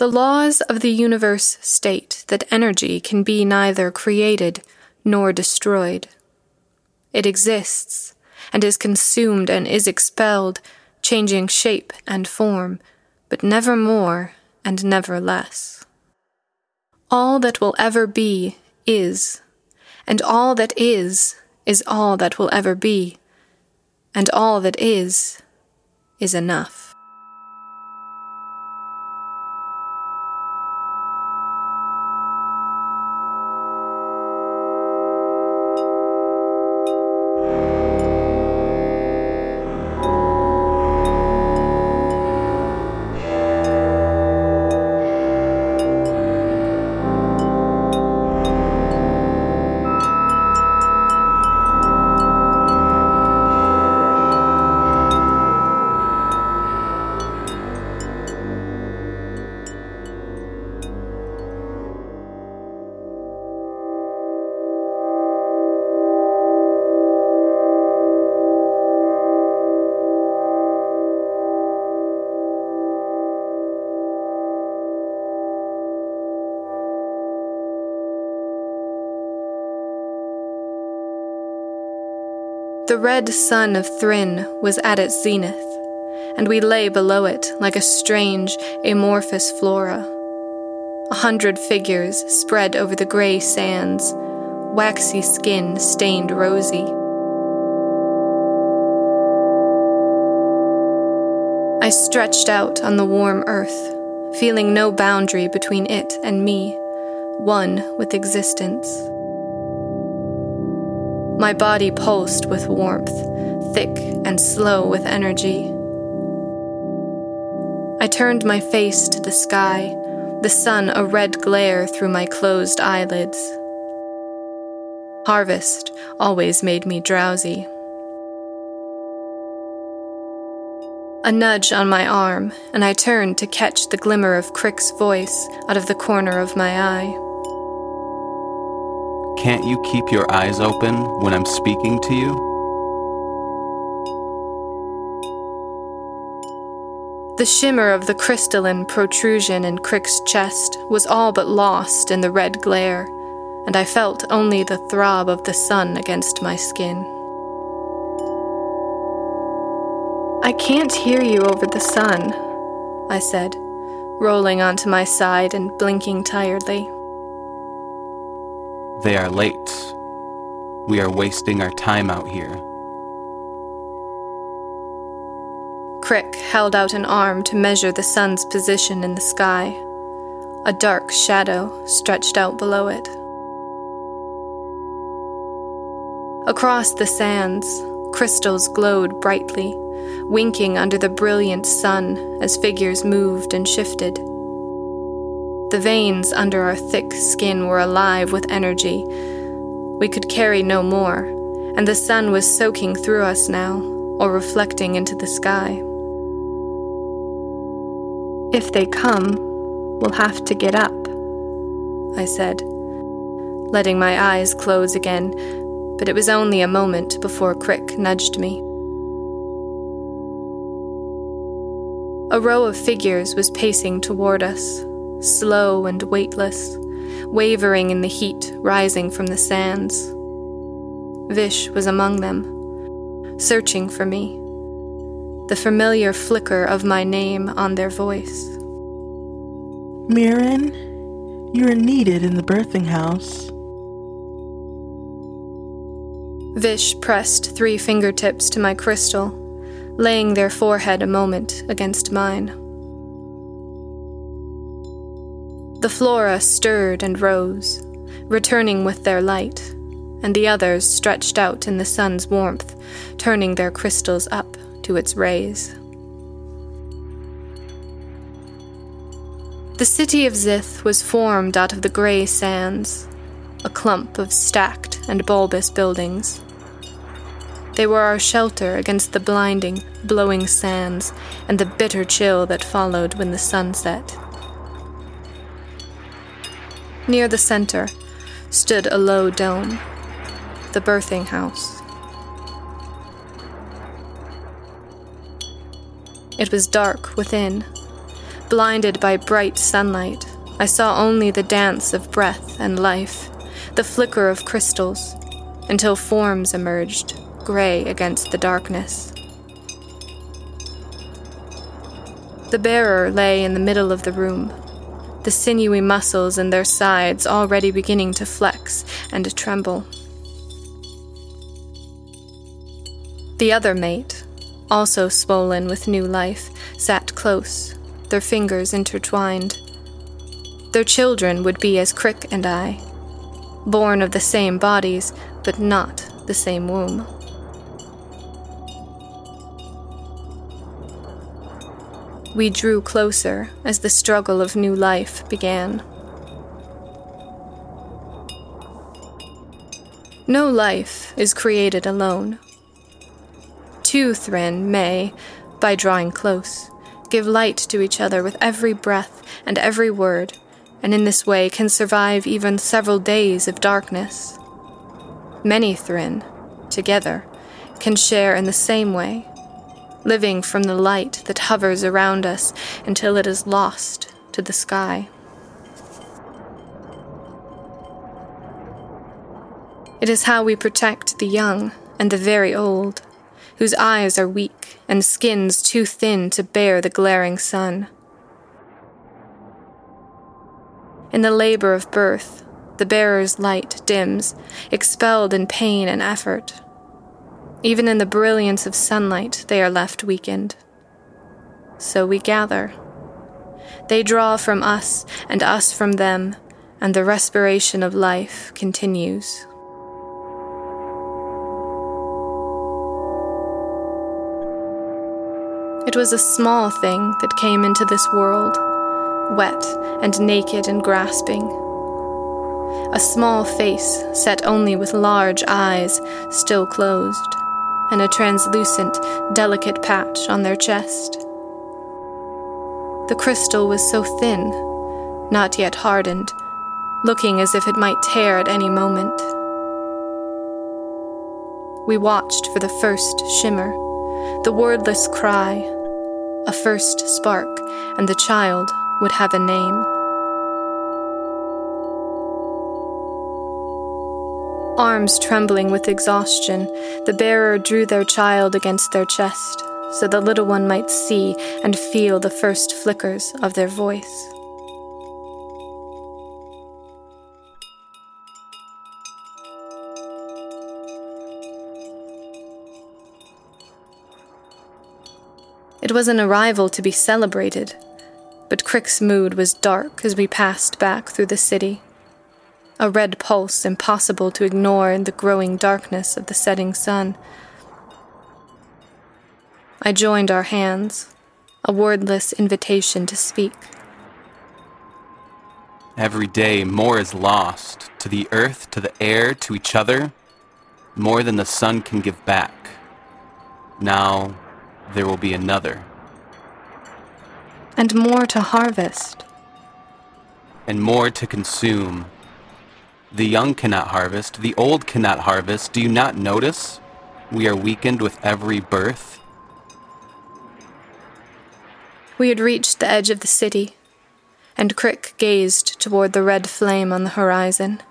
The laws of the universe state that energy can be neither created nor destroyed. It exists and is consumed and is expelled, changing shape and form, but never more and never less. All that will ever be is, and all that is is all that will ever be, and all that is is enough. The red sun of Thryn was at its zenith, and we lay below it like a strange, amorphous flora. A hundred figures spread over the gray sands, waxy skin stained rosy. I stretched out on the warm earth, feeling no boundary between it and me, one with existence. My body pulsed with warmth, thick and slow with energy. I turned my face to the sky, the sun a red glare through my closed eyelids. Harvest always made me drowsy. A nudge on my arm, and I turned to catch the glimmer of Crick's voice out of the corner of my eye. Can't you keep your eyes open when I'm speaking to you? The shimmer of the crystalline protrusion in Crick's chest was all but lost in the red glare, and I felt only the throb of the sun against my skin. I can't hear you over the sun, I said, rolling onto my side and blinking tiredly. They are late. We are wasting our time out here. Crick held out an arm to measure the sun's position in the sky. A dark shadow stretched out below it. Across the sands, crystals glowed brightly, winking under the brilliant sun as figures moved and shifted. The veins under our thick skin were alive with energy. We could carry no more, and the sun was soaking through us now, or reflecting into the sky. If they come, we'll have to get up, I said, letting my eyes close again, but it was only a moment before Crick nudged me. A row of figures was pacing toward us, slow and weightless, wavering in the heat rising from the sands. Vish was among them, searching for me, the familiar flicker of my name on their voice. Mirren, you are needed in the birthing house. Vish pressed three fingertips to my crystal, laying their forehead a moment against mine. The flora stirred and rose, returning with their light, and the others stretched out in the sun's warmth, turning their crystals up to its rays. The city of Zith was formed out of the grey sands, a clump of stacked and bulbous buildings. They were our shelter against the blinding, blowing sands and the bitter chill that followed when the sun set. Near the center stood a low dome, the birthing house. It was dark within, Blinded by bright sunlight, I saw only the dance of breath and life, the flicker of crystals, until forms emerged, gray against the darkness. The bearer lay in the middle of the room, the sinewy muscles in their sides already beginning to flex and tremble. The other mate, also swollen with new life, sat close, their fingers intertwined. Their children would be as Crick and I, born of the same bodies, but not the same womb. We drew closer as the struggle of new life began. No life is created alone. Two Thryn may, by drawing close, give light to each other with every breath and every word, and in this way can survive even several days of darkness. Many Thryn, together, can share in the same way, living from the light that hovers around us until it is lost to the sky. It is how we protect the young and the very old, whose eyes are weak and skins too thin to bear the glaring sun. In the labor of birth, the bearer's light dims, expelled in pain and effort. Even in the brilliance of sunlight, they are left weakened. So we gather. They draw from us, and us from them, and the respiration of life continues. It was a small thing that came into this world, wet and naked and grasping. A small face set only with large eyes, still closed and a translucent, delicate patch on their chest. The crystal was so thin, not yet hardened, looking as if it might tear at any moment. We watched for the first shimmer, the wordless cry, a first spark, and the child would have a name. Arms trembling with exhaustion, the bearer drew their child against their chest so the little one might see and feel the first flickers of their voice. It was an arrival to be celebrated, but Crick's mood was dark as we passed back through the city a red pulse impossible to ignore in the growing darkness of the setting sun. I joined our hands, a wordless invitation to speak. Every day, more is lost to the earth, to the air, to each other, more than the sun can give back. Now, there will be another. And more to harvest. And more to consume the young cannot harvest, the old cannot harvest. Do you not notice? We are weakened with every birth. We had reached the edge of the city, and Crick gazed toward the red flame on the horizon.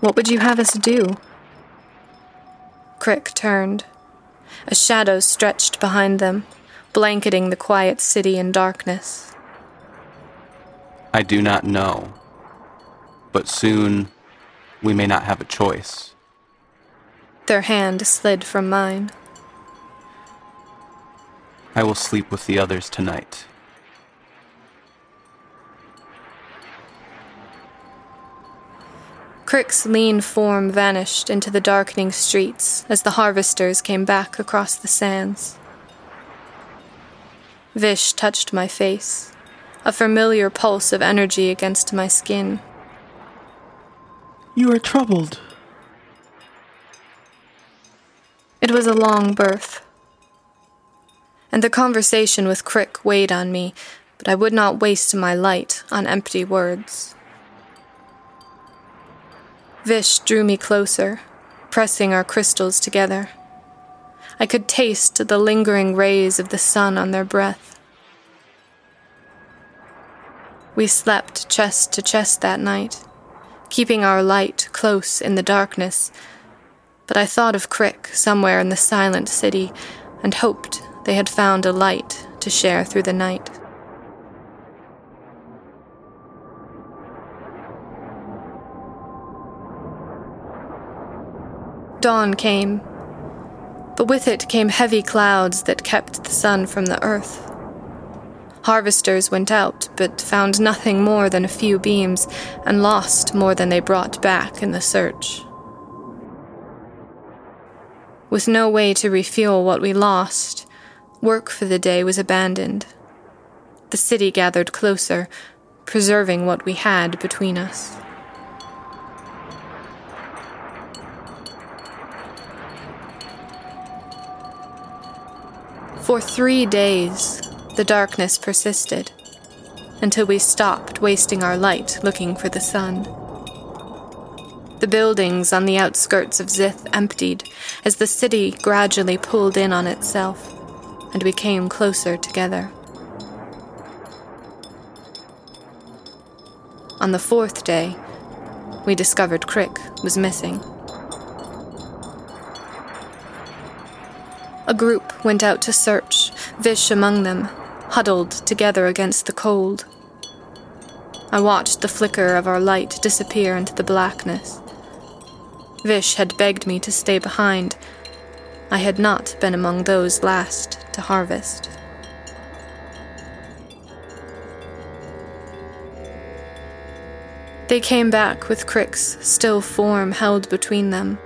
What would you have us do? Crick turned. A shadow stretched behind them, blanketing the quiet city in darkness. I do not know but soon we may not have a choice. Their hand slid from mine. I will sleep with the others tonight. Crick's lean form vanished into the darkening streets as the harvesters came back across the sands. Vish touched my face, a familiar pulse of energy against my skin. You are troubled. It was a long birth. And the conversation with Crick weighed on me, but I would not waste my light on empty words. Vish drew me closer, pressing our crystals together. I could taste the lingering rays of the sun on their breath. We slept chest to chest that night, keeping our light close in the darkness. But I thought of Crick somewhere in the silent city and hoped they had found a light to share through the night. Dawn came, but with it came heavy clouds that kept the sun from the earth. Harvesters went out, but found nothing more than a few beams, and lost more than they brought back in the search. With no way to refuel what we lost, work for the day was abandoned. The city gathered closer, preserving what we had between us. For three days, the darkness persisted until we stopped wasting our light looking for the sun. The buildings on the outskirts of Zith emptied as the city gradually pulled in on itself, and we came closer together. On the fourth day, we discovered Crick was missing. A group went out to search, Vish among them, huddled together against the cold. I watched the flicker of our light disappear into the blackness. Vish had begged me to stay behind. I had not been among those last to harvest. They came back with Crick's still form held between them.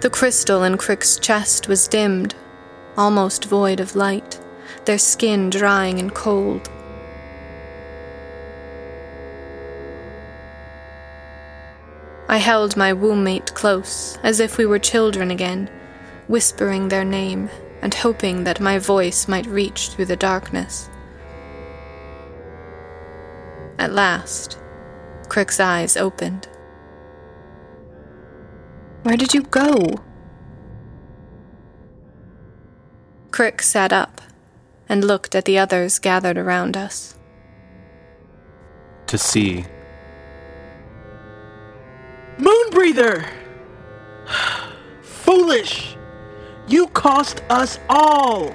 The crystal in Crick's chest was dimmed, almost void of light, their skin drying and cold. I held my womb-mate close, as if we were children again, whispering their name and hoping that my voice might reach through the darkness. At last, Crick's eyes opened. Where did you go? Crick sat up and looked at the others gathered around us. To see. Moonbreather! Foolish! You cost us all!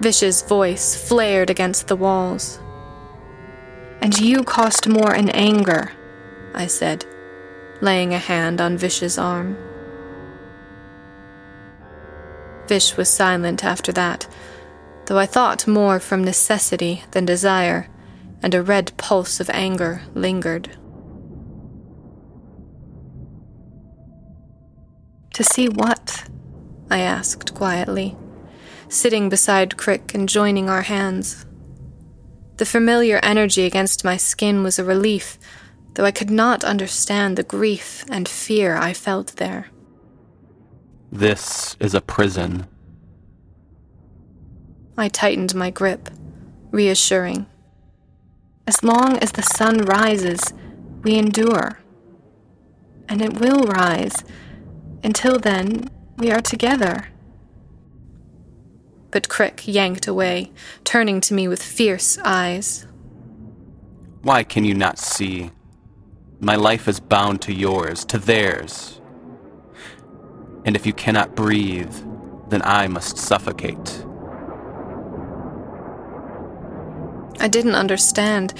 Vish's voice flared against the walls. And you cost more in anger, I said laying a hand on Vish's arm. Vish was silent after that, though I thought more from necessity than desire, and a red pulse of anger lingered. To see what? I asked quietly, sitting beside Crick and joining our hands. The familiar energy against my skin was a relief though I could not understand the grief and fear I felt there. This is a prison. I tightened my grip, reassuring. As long as the sun rises, we endure. And it will rise. Until then, we are together. But Crick yanked away, turning to me with fierce eyes. Why can you not see? My life is bound to yours, to theirs. And if you cannot breathe, then I must suffocate. I didn't understand,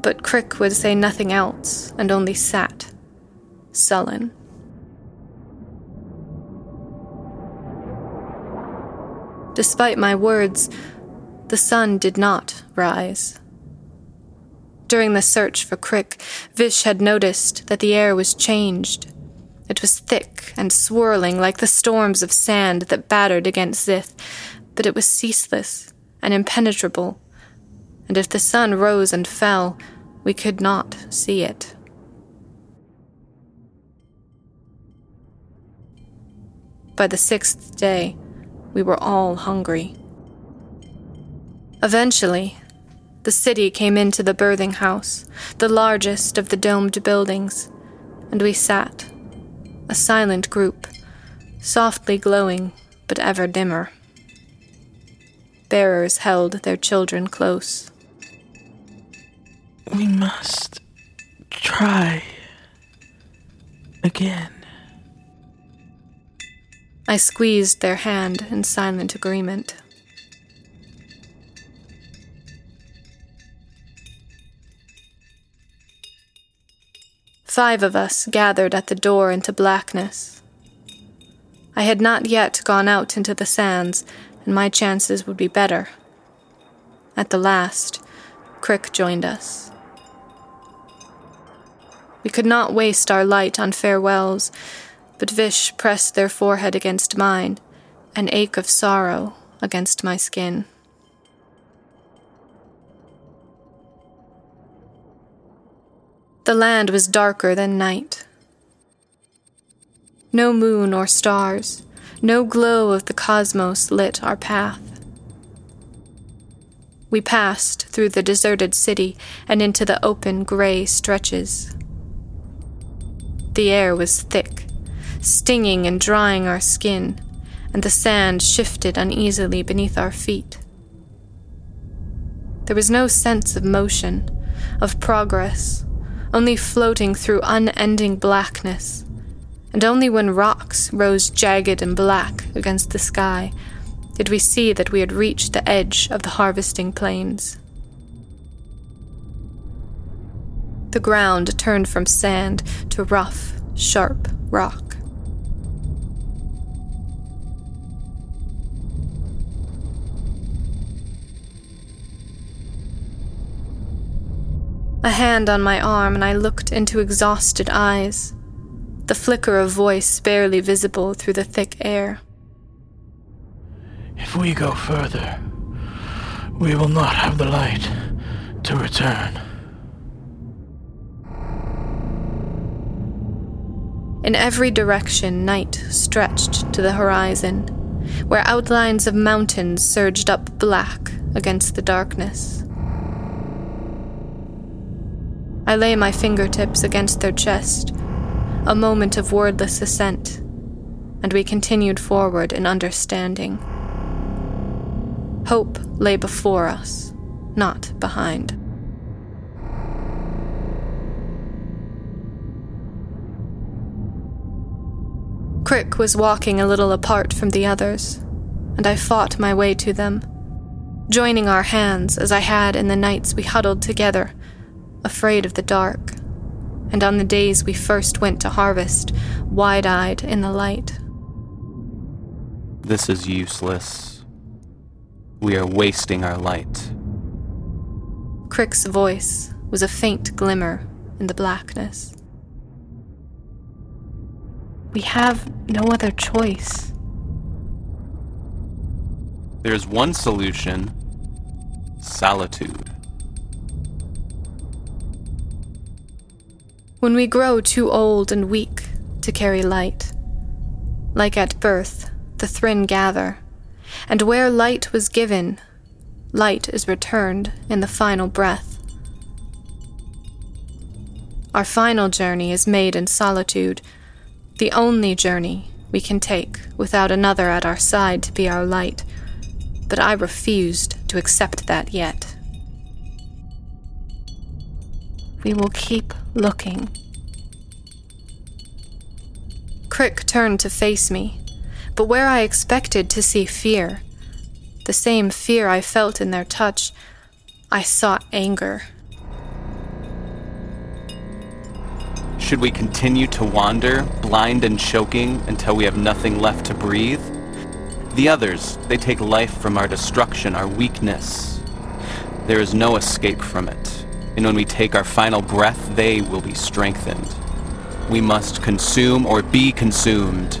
but Crick would say nothing else and only sat, sullen. Despite my words, the sun did not rise. During the search for Crick, Vish had noticed that the air was changed. It was thick and swirling like the storms of sand that battered against Zith, but it was ceaseless and impenetrable, and if the sun rose and fell, we could not see it. By the sixth day, we were all hungry. Eventually, the city came into the birthing house, the largest of the domed buildings, and we sat, a silent group, softly glowing but ever dimmer. bearers held their children close. We must try again. I squeezed their hand in silent agreement. Five of us gathered at the door into blackness. I had not yet gone out into the sands, and my chances would be better. At the last, Crick joined us. We could not waste our light on farewells, but Vish pressed their forehead against mine, an ache of sorrow against my skin. The land was darker than night. No moon or stars, no glow of the cosmos lit our path. We passed through the deserted city and into the open gray stretches. The air was thick, stinging and drying our skin, and the sand shifted uneasily beneath our feet. There was no sense of motion, of progress, only floating through unending blackness, and only when rocks rose jagged and black against the sky did we see that we had reached the edge of the harvesting plains. The ground turned from sand to rough, sharp rock. A hand on my arm, and I looked into exhausted eyes, the flicker of voice barely visible through the thick air. If we go further, we will not have the light to return. In every direction, night stretched to the horizon, where outlines of mountains surged up black against the darkness. I lay my fingertips against their chest, a moment of wordless assent, and we continued forward in understanding. Hope lay before us, not behind. Crick was walking a little apart from the others, and I fought my way to them, joining our hands as I had in the nights we huddled together afraid of the dark, and on the days we first went to harvest, wide eyed in the light. This is useless. We are wasting our light. Crick's voice was a faint glimmer in the blackness. We have no other choice. There's one solution solitude. When we grow too old and weak to carry light. Like at birth, the Thryn gather, and where light was given, light is returned in the final breath. Our final journey is made in solitude, the only journey we can take without another at our side to be our light, but I refused to accept that yet. We will keep looking. Crick turned to face me, but where I expected to see fear, the same fear I felt in their touch, I saw anger. Should we continue to wander, blind and choking, until we have nothing left to breathe? The others, they take life from our destruction, our weakness. There is no escape from it and when we take our final breath, they will be strengthened. We must consume or be consumed.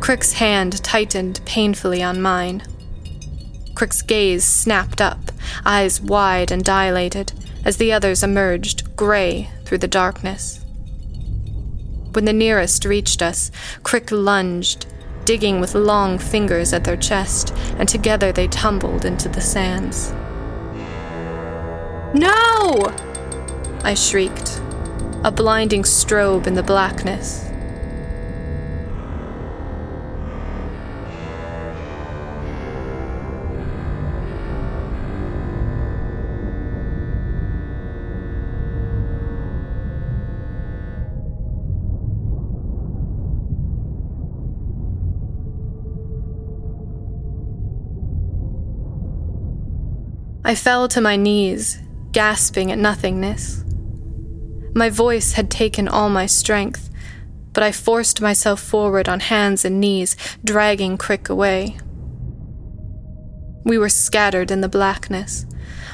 Crick's hand tightened painfully on mine. Crick's gaze snapped up, eyes wide and dilated, as the others emerged, gray, through the darkness. When the nearest reached us, Crick lunged, digging with long fingers at their chest, and together they tumbled into the sands. No! I shrieked, a blinding strobe in the blackness. I fell to my knees gasping at nothingness. My voice had taken all my strength, but I forced myself forward on hands and knees, dragging Crick away. We were scattered in the blackness,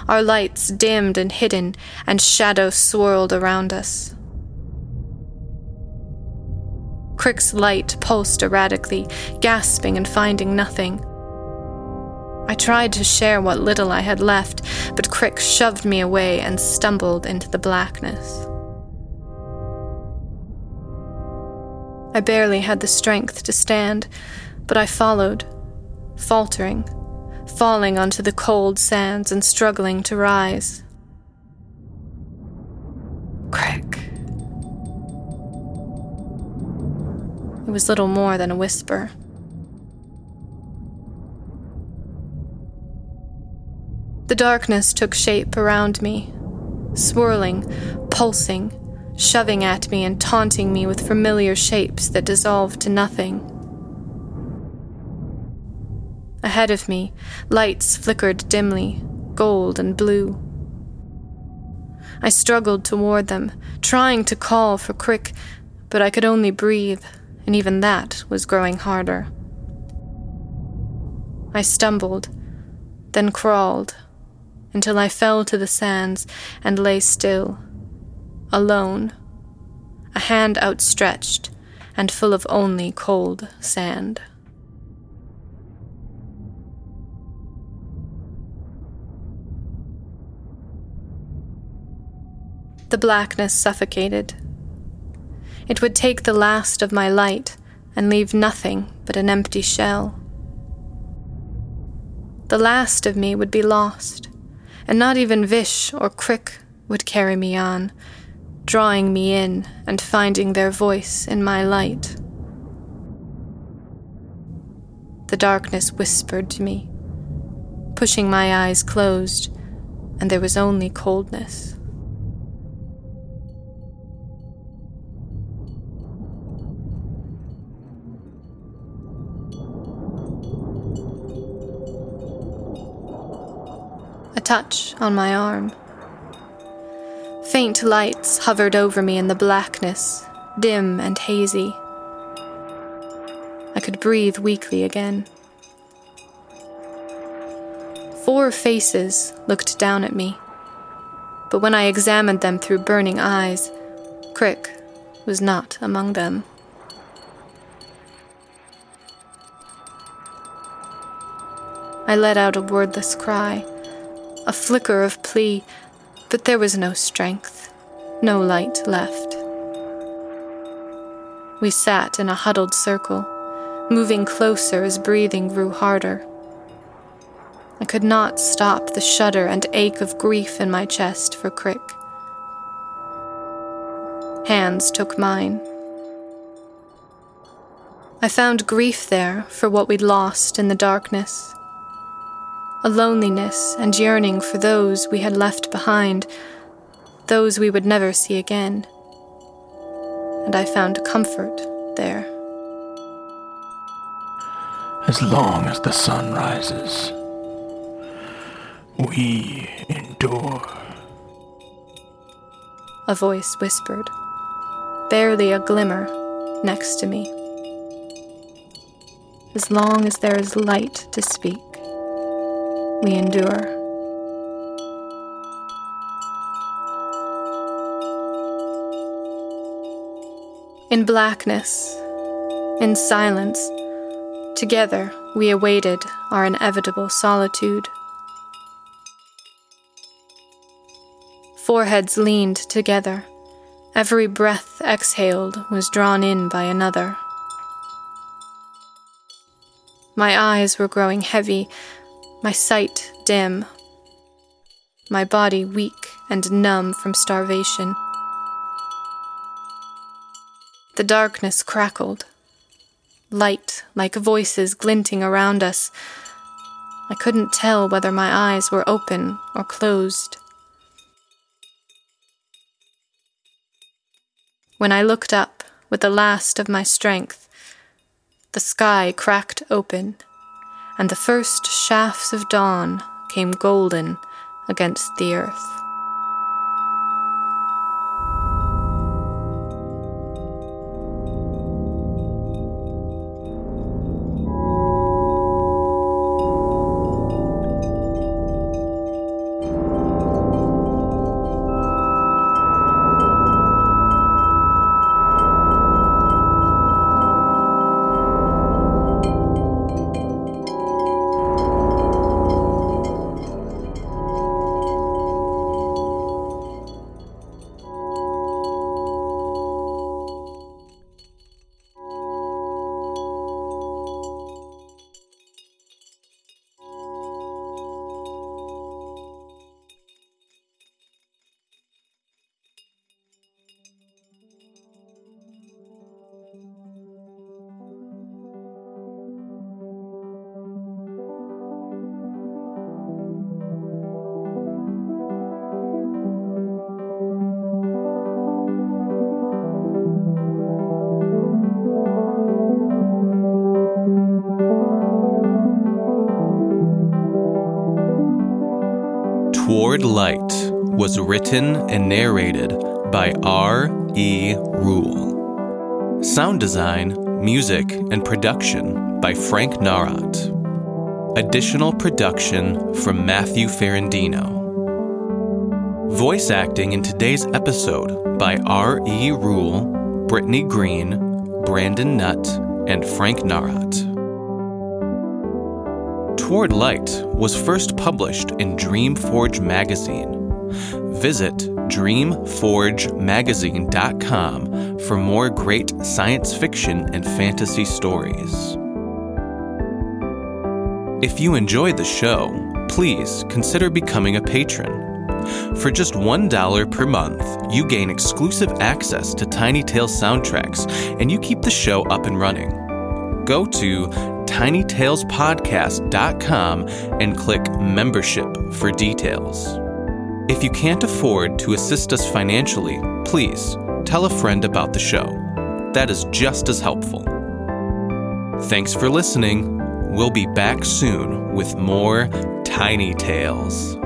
our lights dimmed and hidden, and shadows swirled around us. Crick's light pulsed erratically, gasping and finding nothing. I tried to share what little I had left, but Crick shoved me away and stumbled into the blackness. I barely had the strength to stand, but I followed, faltering, falling onto the cold sands and struggling to rise. Crick. It was little more than a whisper. Darkness took shape around me, swirling, pulsing, shoving at me and taunting me with familiar shapes that dissolved to nothing. Ahead of me, lights flickered dimly, gold and blue. I struggled toward them, trying to call for Crick, but I could only breathe, and even that was growing harder. I stumbled, then crawled until I fell to the sands and lay still, alone, a hand outstretched and full of only cold sand. The blackness suffocated. It would take the last of my light and leave nothing but an empty shell. The last of me would be lost, and not even Vish or Crick would carry me on, drawing me in and finding their voice in my light. The darkness whispered to me, pushing my eyes closed, and there was only coldness. Touch on my arm. Faint lights hovered over me in the blackness, dim and hazy. I could breathe weakly again. Four faces looked down at me, but when I examined them through burning eyes, Crick was not among them. I let out a wordless cry, a flicker of plea but there was no strength, no light left. We sat in a huddled circle, moving closer as breathing grew harder. I could not stop the shudder and ache of grief in my chest for Crick. Hands took mine. I found grief there for what we'd lost in the darkness a loneliness and yearning for those we had left behind, those we would never see again. And I found comfort there. As long as the sun rises, we endure. A voice whispered, barely a glimmer, next to me. As long as there is light to speak we endure. In blackness, in silence, together we awaited our inevitable solitude. Foreheads leaned together. Every breath exhaled was drawn in by another. My eyes were growing heavy my sight dim, my body weak and numb from starvation. The darkness crackled, light like voices glinting around us. I couldn't tell whether my eyes were open or closed. When I looked up with the last of my strength, the sky cracked open and the first shafts of dawn came golden against the earth. Toward Light was written and narrated by R. E. Rule. Sound design, music, and production by Frank Narat. Additional production from Matthew Ferrandino. Voice acting in today's episode by R. E. Rule, Brittany Green, Brandon Nutt, and Frank Narat. Toward Light was first published in Dreamforge magazine. Visit dreamforgemagazine.com for more great science fiction and fantasy stories. If you enjoyed the show, please consider becoming a patron. For just $1 per month, you gain exclusive access to Tiny Tales soundtracks and you keep the show up and running. Go to tinytalespodcast.com and click membership for details. If you can't afford to assist us financially, please tell a friend about the show. That is just as helpful. Thanks for listening. We'll be back soon with more Tiny Tales.